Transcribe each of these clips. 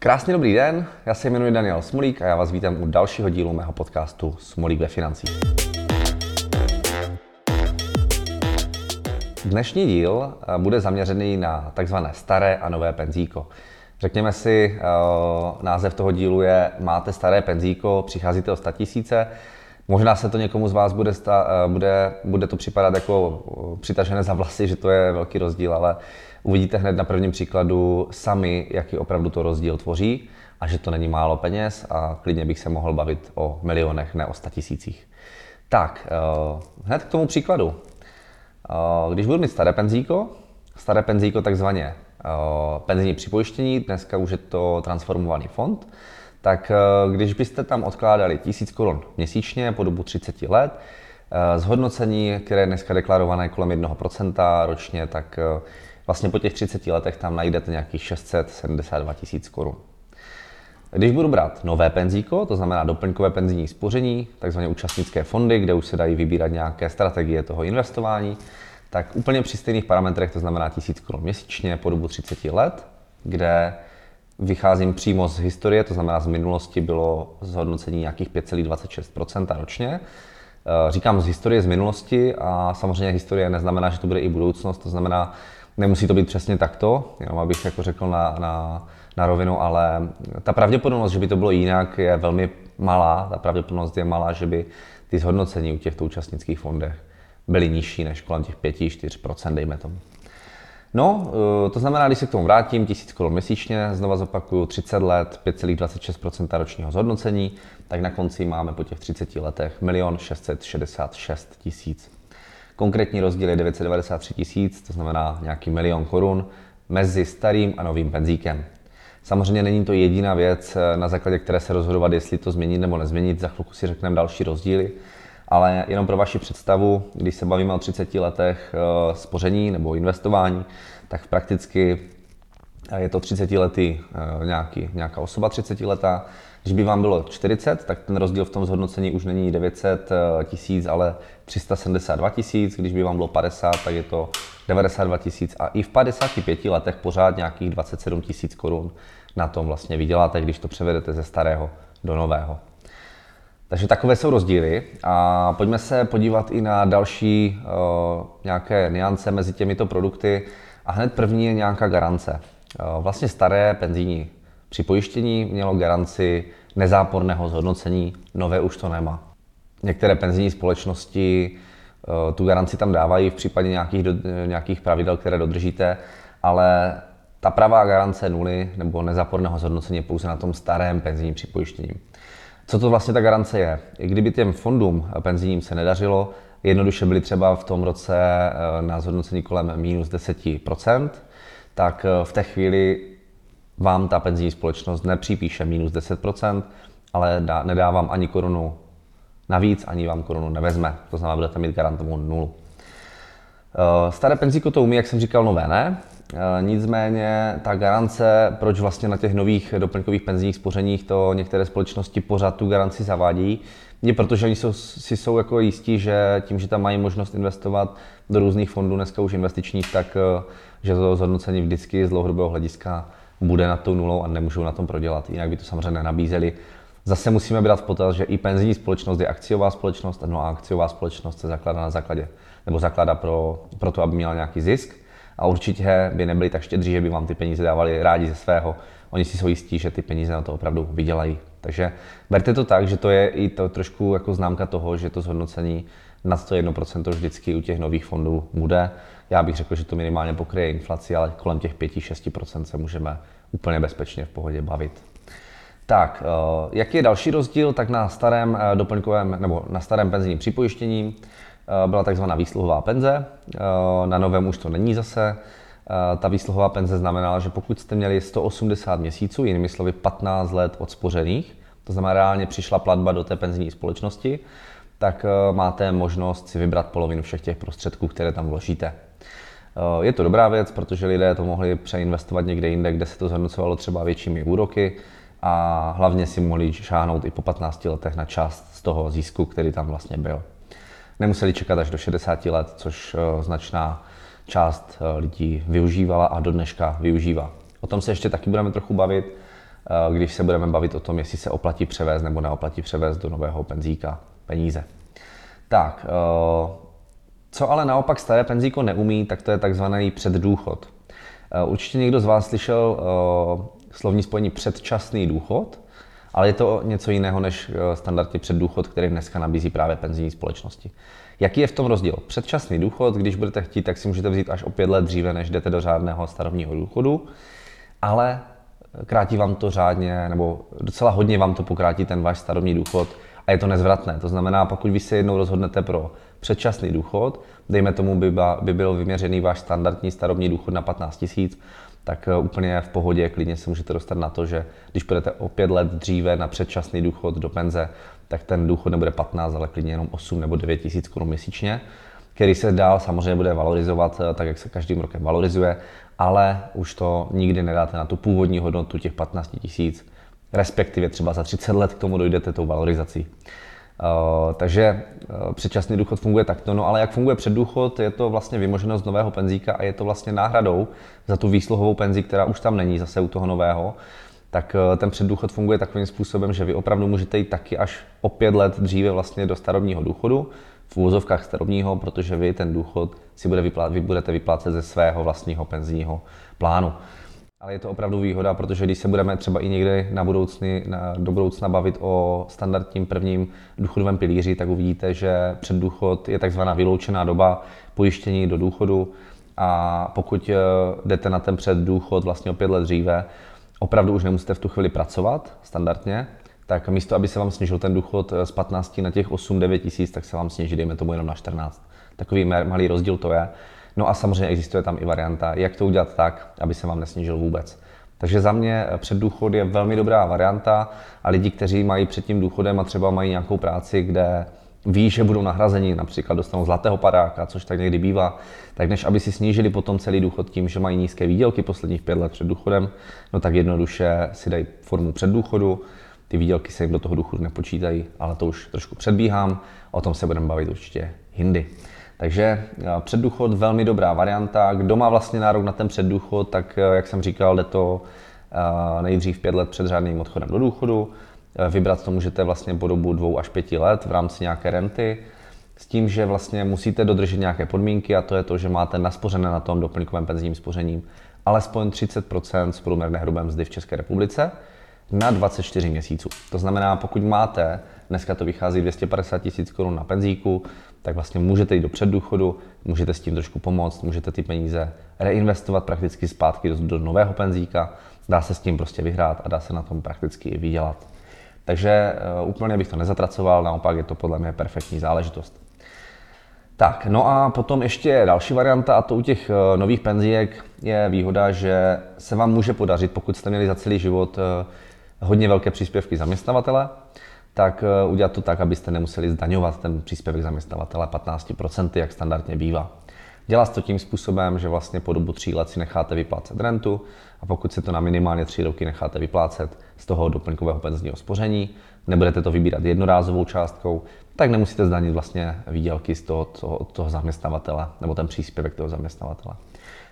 Krásný dobrý den, já se jmenuji Daniel Smolík a já vás vítám u dalšího dílu mého podcastu Smolík ve financích. Dnešní díl eh, bude zaměřený na takzvané staré a nové penzíko. Řekněme si, eh, název toho dílu je Máte staré penzíko, přicházíte o 100 tisíce. Možná se to někomu z vás bude, sta, eh, bude, bude to připadat jako přitažené za vlasy, že to je velký rozdíl, ale uvidíte hned na prvním příkladu sami, jaký opravdu to rozdíl tvoří a že to není málo peněz a klidně bych se mohl bavit o milionech, ne o 100 tisících. Tak, hned k tomu příkladu. Když budu mít staré penzíko, staré penzíko takzvaně penzijní připojištění, dneska už je to transformovaný fond, tak když byste tam odkládali 1000 korun měsíčně po dobu 30 let, zhodnocení, které je dneska deklarované kolem 1% ročně, tak vlastně po těch 30 letech tam najdete nějakých 672 tisíc korun. Když budu brát nové penzíko, to znamená doplňkové penzijní spoření, takzvané účastnické fondy, kde už se dají vybírat nějaké strategie toho investování, tak úplně při stejných parametrech, to znamená 1000 korun měsíčně po dobu 30 let, kde vycházím přímo z historie, to znamená z minulosti bylo zhodnocení nějakých 5,26% ročně. Eh, říkám z historie z minulosti a samozřejmě historie neznamená, že to bude i budoucnost, to znamená, nemusí to být přesně takto, jenom abych jako řekl na, na na rovinu, ale ta pravděpodobnost, že by to bylo jinak, je velmi malá. Ta pravděpodobnost je malá, že by ty zhodnocení u těchto účastnických fondech byly nižší než kolem těch 5-4%, dejme tomu. No, eh, to znamená, když se k tomu vrátím, 1000 korun měsíčně, znova zopakuju 30 let, 5,26% ročního zhodnocení, tak na konci máme po těch 30 letech 1 666 tisíc. Konkrétní rozdíl je 993 tisíc, to znamená nějaký milion korun mezi starým a novým penzíkem. Samozřejmě není to jediná věc, eh, na základě které se rozhodovat, jestli to změnit nebo nezměnit. Za chvilku si řekneme další rozdíly. Ale jenom pro vaši představu, když se bavíme o 30 letech eh, spoření nebo investování, tak tisky eh, je to 30 lety nějaký, nějaká osoba 30 letá. Když by vám bylo 40, tak ten rozdíl v tom zhodnocení už není 900 tisíc, ale 372 tisíc. Když by vám bylo 50, tak je to 92 tisíc. A i v 55 letech pořád nějakých 27 tisíc korun na tom vlastně vyděláte, když to převedete ze starého do nového. Takže takové jsou rozdíly a pojďme se podívat i na další uh, nějaké niance mezi těmito produkty. A hned první je nějaká garance. Uh, vlastně staré penzijní připojištění mělo garanci nezáporného zhodnocení, nové už to nemá. Některé penzijní společnosti uh, tu garanci tam dávají v případě nějakých, do, nějakých pravidel, které dodržíte, ale ta pravá garance nuly nebo nezáporného zhodnocení je pouze na tom starém penzijním připojištění. Co to vlastně ta garance je? I kdyby těm fondům penzijním se nedařilo, jednoduše byly třeba v tom roce eh, na zhodnocení kolem minus 10%, tak eh, v té chvíli vám ta penzijní společnost nepřipíše minus 10%, ale dá, vám ani korunu navíc, ani vám korunu nevezme. To znamená, budete mít garantovanou nulu. Eh, staré penzíko to umí, jak jsem říkal, nové ne. Eh, nicméně ta garance, proč vlastně na těch nových doplňkových penzijních spořeních to některé společnosti pořád tu garanci zavádí, je proto, že oni jsou, si jsou jako jistí, že tím, že tam mají možnost investovat do různých fondů, dneska už investičních, tak eh, že to zhodnocení vždycky z dlouhodobého hlediska bude na tou nulou a nemůžou na tom prodělat. Jinak by to samozřejmě nenabízeli. Zase musíme brát v potaz, že i penzijní společnost je akciová společnost, no a akciová společnost se zakládá na základě, nebo zakládá pro, pro to, aby měla nějaký zisk a určitě by nebyli tak štědří, že by vám ty peníze dávali rádi ze svého. Oni si jsou jistí, že ty peníze na to opravdu vydělají. Takže berte to tak, že to je i to trošku jako známka toho, že to zhodnocení nad to 1% vždycky u těch nových fondů bude. Já bych řekl, že to minimálně pokryje inflaci, ale kolem těch 5-6% se můžeme úplně bezpečně v pohodě bavit. Tak, eh, jaký je další rozdíl? Tak na starém eh, doplňkovém nebo na starém penzijním připojištění Eh, byla takzvaná výsluhová penze. Na novém už to není zase. Ta výsluhová penze znamenala, že pokud jste měli 180 měsíců, jinými slovy 15 let od spořených, to znamená reálně přišla platba do té penzijní společnosti, tak máte možnost si vybrat polovinu všech těch prostředků, které tam vložíte. Je to dobrá věc, protože lidé to mohli přeinvestovat někde jinde, kde se to zhodnocovalo třeba většími úroky a hlavně si mohli šáhnout i po 15 letech na část z toho zisku, který tam vlastně byl nemuseli čekat až do 60 let, což eh, značná část eh, lidí využívala a do dneška využívá. O tom se ještě taky budeme trochu bavit. když se budeme bavit o tom, jestli se oplatí převést nebo neoplatí převést do nového penzíka peníze. Tak, co ale naopak staré penzíko neumí, tak to je takzvaný předdůchod. Určitě někdo z vás slyšel slovní spojení předčasný důchod, ale je to něco jiného než standardně předdůchod, který dneska nabízí právě penzijní společnosti. Jaký je v tom rozdíl? Předčasný důchod, když budete chtít, tak si můžete vzít až o pět let dříve, než jdete do řádného starobního důchodu, ale krátí vám to řádně, nebo docela hodně vám to pokrátí ten váš starobní důchod a je to nezvratné. To znamená, pokud vy se jednou rozhodnete pro předčasný důchod, dejme tomu, by, by byl vyměřený váš standardní starobní důchod na 15 tisíc, tak eh, úplně v pohodě klidně se můžete dostat na to, že když půjdete o pět let dříve na předčasný důchod do penze, tak ten důchod nebude 15, ale klidně jenom 8 nebo 9 tisíc korun měsíčně, který se dál samozřejmě bude valorizovat eh, tak, jak se každým rokem valorizuje, ale už to nikdy nedáte na tu původní hodnotu těch 15 tisíc, respektive třeba za 30 let k tomu dojdete tou valorizací. Uh, takže uh, předčasný důchod funguje takto, no ale jak funguje předdůchod, je to vlastně vymoženost nového penzíka a je to vlastně náhradou za tu výsluhovou penzi, která už tam není zase u toho nového tak eh, ten předdůchod funguje takovým způsobem, že vy opravdu můžete jít taky až o pět let dříve vlastně do starobního důchodu, v úvozovkách starobního, protože vy ten důchod si bude vyplát, vy budete vyplácet ze svého vlastního penzijního plánu. Ale je to opravdu výhoda, protože když se budeme třeba i někde na budoucny, na, do budoucna bavit o standardním prvním důchodovém pilíři, tak uvidíte, že předdůchod je takzvaná vyloučená doba pojištění do důchodu a pokud eh, jdete na ten předdůchod vlastně o pět let dříve, opravdu už nemusíte v tu chvíli pracovat standardně, tak místo, aby se vám snížil ten důchod eh, z 15 na těch 8-9 tisíc, tak se vám sníží, dejme tomu, jenom na 14. Takový malý rozdíl to je. No a samozřejmě existuje tam i varianta, jak to udělat tak, aby se vám nesnížil vůbec. Takže za mě předdůchod je velmi dobrá varianta a lidi, kteří mají před tím důchodem a třeba mají nějakou práci, kde ví, že budou nahrazeni, například dostanou zlatého padáka, což tak někdy bývá, tak než aby si snížili potom celý důchod tím, že mají nízké výdělky posledních pět let před důchodem, no tak jednoduše si dají formu předdůchodu, ty výdělky se jim do toho důchodu nepočítají, ale to už trošku předbíhám, o tom se budeme bavit určitě hindy. Takže eh, předdůchod velmi dobrá varianta. Kdo má vlastně nárok na ten předdůchod, tak eh, jak jsem říkal, jde to eh, nejdřív pět let před řádným odchodem do důchodu. Vybrat to můžete vlastně po dobu dvou až pěti let v rámci nějaké renty, s tím, že vlastně musíte dodržet nějaké podmínky a to je to, že máte naspořené na tom doplňkovém penzijním spořením alespoň 30% z průměrné hrubé mzdy v České republice na 24 měsíců. To znamená, pokud máte, dneska to vychází 250 tisíc korun na penzíku, tak vlastně můžete jít do předdůchodu, můžete s tím trošku pomoct, můžete ty peníze reinvestovat prakticky zpátky do, do nového penzíka, dá se s tím prostě vyhrát a dá se na tom prakticky i vydělat. Takže uh, úplně bych to nezatracoval, naopak je to podle mě perfektní záležitost. Tak, no a potom ještě další varianta, a to u těch uh, nových penzíjek je výhoda, že se vám může podařit, pokud jste měli za celý život uh, hodně velké příspěvky zaměstnavatele, tak udělat to tak, abyste nemuseli zdaňovat ten příspěvek zaměstnavatele 15%, jak standardně bývá. Dělá se to tím způsobem, že vlastně po dobu tří let si necháte vyplácet rentu a pokud si to na minimálně tři roky necháte vyplácet z toho doplňkového penzijního spoření, nebudete to vybírat jednorázovou částkou, tak nemusíte zdanit vlastně výdělky z toho, toho, toho zaměstnavatele nebo ten příspěvek toho zaměstnavatele.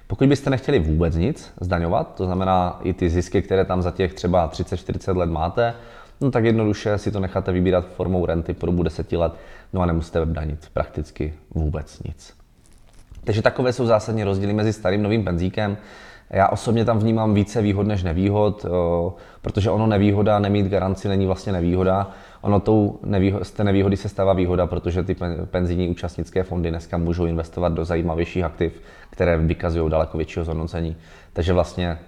Pokud byste nechtěli vůbec nic zdaňovat, to znamená i ty zisky, které tam za těch třeba 30-40 let máte, no tak jednoduše si to necháte vybírat formou renty po dobu 10 let, no a nemusíte danit prakticky vůbec nic. Takže takové jsou zásadní rozdíly mezi starým novým penzíkem. Já osobně tam vnímám více výhod než nevýhod, protože ono nevýhoda, nemít garanci není vlastně nevýhoda. Ono tou nevýho- z té nevýhody se stává výhoda, protože ty penzijní účastnické fondy dneska můžou investovat do zajímavějších aktiv, které vykazují daleko většího zhodnocení. Takže vlastně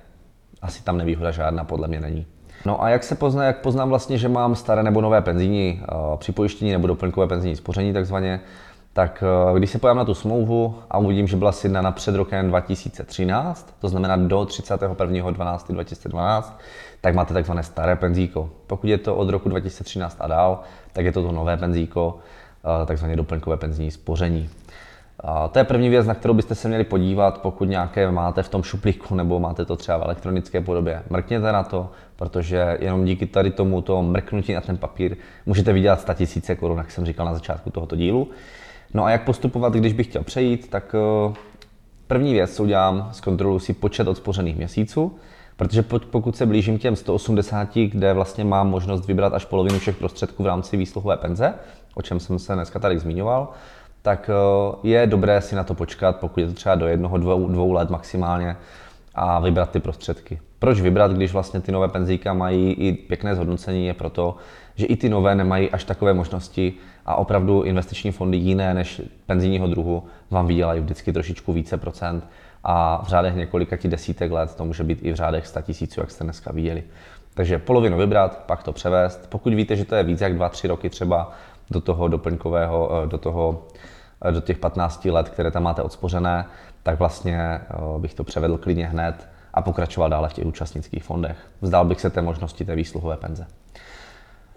asi tam nevýhoda žádná podle mě není. No a jak se pozná, jak poznám vlastně, že mám staré nebo nové penzijní připojištění nebo doplňkové penzijní spoření takzvaně, tak eh, když se pojám na tu smlouvu a uvidím, že byla sjednána před rokem 2013, to znamená do 31.12.2012, tak máte takzvané staré penzíko. Pokud je to od roku 2013 a dál, tak je to to nové penzíko, eh, takzvané doplňkové penzijní spoření. A to je první věc, na kterou byste se měli podívat, pokud nějaké máte v tom šuplíku nebo máte to třeba v elektronické podobě. Mrkněte na to, protože jenom díky tady tomu to mrknutí na ten papír můžete vydělat 100 000 korun, jak jsem říkal na začátku tohoto dílu. No a jak postupovat, když bych chtěl přejít, tak eh, první věc, co udělám, zkontroluji si počet odspořených měsíců. Protože pokud se blížím k těm 180, kde vlastně mám možnost vybrat až polovinu všech prostředků v rámci výsluhové penze, o čem jsem se dneska tady zmiňoval, tak eh, je dobré si na to počkat, pokud je to třeba do jednoho, dvou, dvou let maximálně a vybrat ty prostředky. Proč vybrat, když vlastně ty nové penzíka mají i pěkné zhodnocení, je proto, že i ty nové nemají až takové možnosti a opravdu investiční fondy jiné než penzijního druhu vám vydělají vždycky trošičku více procent a v řádech několika ti desítek let to může být i v řádech 100 tisíců, jak jste dneska viděli. Takže polovinu vybrat, pak to převést. Pokud víte, že to je víc jak 2-3 roky třeba do toho doplňkového, do toho do těch 15 let, které tam máte odspořené, tak vlastně eh, bych to převedl klidně hned a pokračoval dále v těch účastnických fondech. Vzdal bych se té možnosti té výsluhové penze.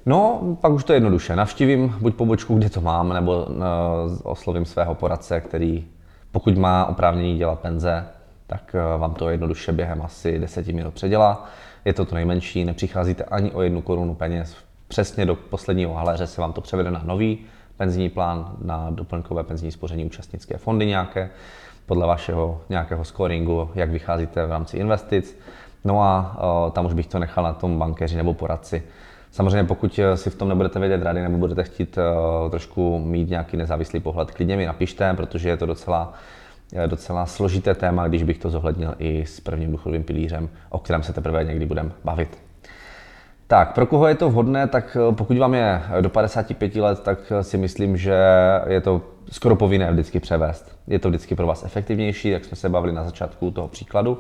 No, pak už to je jednoduše. Navštívím buď pobočku, kde to mám, nebo oslovím svého poradce, který pokud má oprávnění dělat penze, tak vám to jednoduše během asi 10 minut předělá. Je to to nejmenší, nepřicházíte ani o jednu korunu peněz přesně do posledního haléře se vám to převede na nový penzijní plán, na doplňkové penzijní spoření účastnické fondy nějaké, podle vašeho nějakého scoringu, jak vycházíte v rámci investic. No a tam už bych to nechal na tom bankéři nebo poradci. Samozřejmě pokud si v tom nebudete vědět rady nebo budete chtít o, trošku mít nějaký nezávislý pohled, klidně mi napište, protože je to docela docela složité téma, když bych to zohlednil i s prvním důchodovým pilířem, o kterém se teprve někdy budeme bavit. Tak, pro koho je to vhodné, tak pokud vám je do 55 let, tak si myslím, že je to skoro povinné vždycky převést. Je to vždycky pro vás efektivnější, jak jsme se bavili na začátku toho příkladu.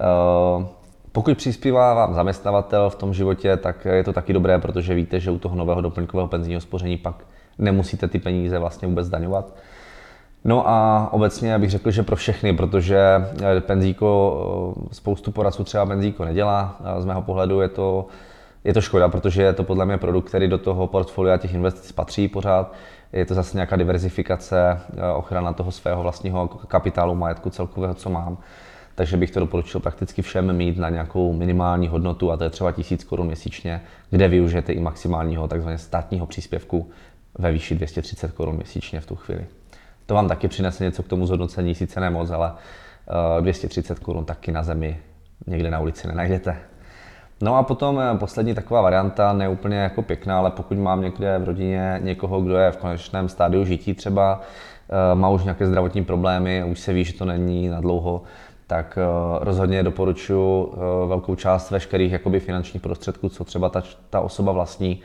Eh, pokud přispívá vám zaměstnavatel v tom životě, tak je to taky dobré, protože víte, že u toho nového doplňkového penzijního spoření pak nemusíte ty peníze vlastně vůbec daňovat. No a obecně bych řekl, že pro všechny, protože penzíko, spoustu poradců třeba penzíko nedělá. Z mého pohledu je to je to škoda, protože je to podle mě produkt, který do toho portfolia těch investic patří pořád. Je to zase nějaká diverzifikace, eh, ochrana toho svého vlastního kapitálu, majetku celkového, co mám. Takže bych to doporučil prakticky všem mít na nějakou minimální hodnotu, a to je třeba 1000 korun měsíčně, kde využijete i maximálního takzvaného státního příspěvku ve výši 230 korun měsíčně v tu chvíli. To vám taky přinese něco k tomu zhodnocení, sice ne moc, ale 230 eh, korun taky na zemi někde na ulici nenajdete. No a potom eh, poslední taková varianta, ne úplně jako pěkná, ale pokud mám někde v rodině někoho, kdo je v konečném stádiu žití třeba, eh, má už nějaké zdravotní problémy, už se ví, že to není na dlouho, tak eh, rozhodně doporučuji velkou část veškerých jakoby finančních prostředků, co třeba ta, ta osoba vlastní,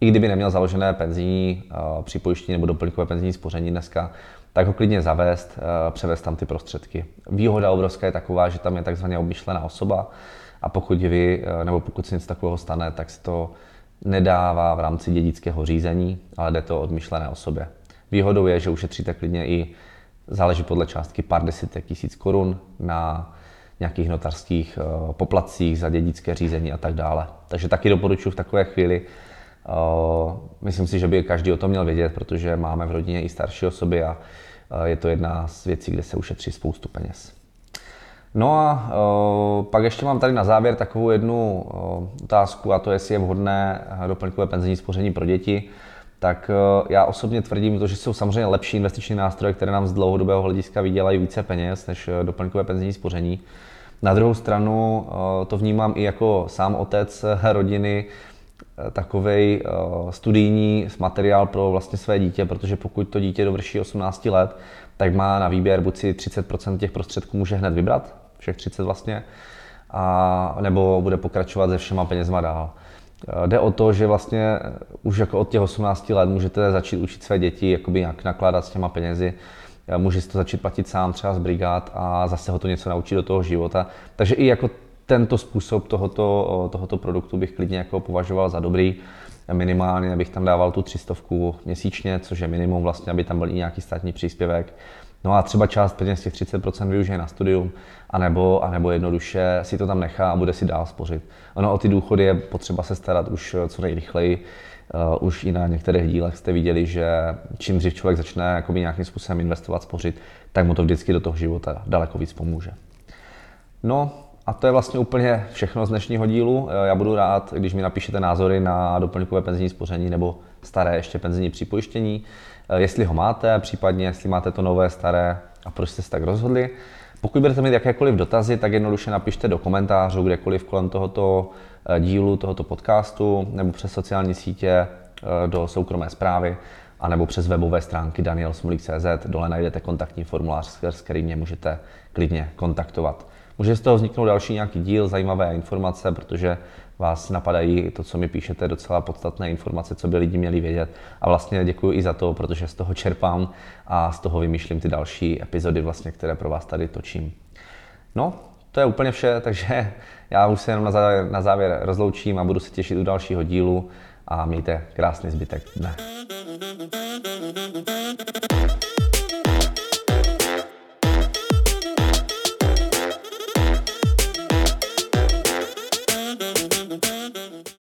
i kdyby neměl založené penzijní připojištění nebo doplňkové penzijní spoření dneska, tak ho klidně zavést, převést tam ty prostředky. Výhoda obrovská je taková, že tam je takzvaně obmyšlená osoba, a pokud vy, eh, nebo pokud se něco takového stane, tak se to nedává v rámci dědického řízení, ale jde to od myšlené osobě. Výhodou je, že ušetříte klidně i, záleží podle částky, pár desítek tisíc korun na nějakých notarských eh, poplatcích za dědické řízení a tak dále. Takže taky doporučuji v takové chvíli. Eh, myslím si, že by každý o tom měl vědět, protože máme v rodině i starší osoby a je to jedna z věcí, kde se ušetří spoustu peněz. No a uh, pak ještě mám tady na závěr takovou jednu uh, otázku a to jestli je vhodné doplňkové penzijní spoření pro děti. Tak uh, já osobně tvrdím to, že jsou samozřejmě lepší investiční nástroje, které nám z dlouhodobého hlediska vydělají více peněz než doplňkové penzijní spoření. Na druhou stranu to vnímám i jako sám otec rodiny, takový studijní materiál pro vlastně své dítě, protože pokud to dítě dovrší 18 let, tak má na výběr buď si 30% těch prostředků může hned vybrat, všech 30 vlastně, a, nebo bude pokračovat se všema penězma dál. E, jde o to, že vlastně už jako od těch 18 let můžete začít učit své děti jakoby jak nakládat s těma penězi, e, může si to začít platit sám třeba z brigád a zase ho to něco naučit do toho života. Takže i jako tento způsob tohoto, tohoto produktu bych klidně jako považoval za dobrý. Minimálně bych tam dával tu 300 měsíčně, což je minimum vlastně, aby tam byl i nějaký státní příspěvek. No a třeba část peněz těch 30% využije na studium, anebo, anebo jednoduše si to tam nechá a bude si dál spořit. Ono o ty důchody je potřeba se starat už co nejrychleji. Uh, už i na některých dílech jste viděli, že čím dřív člověk začne jakoby nějakým způsobem investovat, spořit, tak mu to vždycky do toho života daleko víc pomůže. No a to je vlastně úplně všechno z dnešního dílu. Já budu rád, když mi napíšete názory na doplňkové penzijní spoření nebo staré ještě penzijní připojištění, jestli ho máte, případně jestli máte to nové, staré a proč jste se tak rozhodli. Pokud budete mít jakékoliv dotazy, tak jednoduše napište do komentářů, kdekoliv kolem tohoto eh, dílu, tohoto podcastu, nebo přes sociální sítě eh, do soukromé zprávy, anebo přes webové stránky danielsmulík.cz. Dole najdete kontaktní formulář, s kterým mě můžete klidně kontaktovat. Může z toho vzniknout další nějaký díl, zajímavé informace, protože vás napadají to, co mi píšete, docela podstatné informace, co by lidi měli vědět. A vlastně děkuji i za to, protože z toho čerpám a z toho vymýšlím ty další epizody, vlastně, které pro vás tady točím. No, to je úplně vše, takže já už se jenom na závěr, na závěr rozloučím a budu se těšit u dalšího dílu a mějte krásný zbytek dne.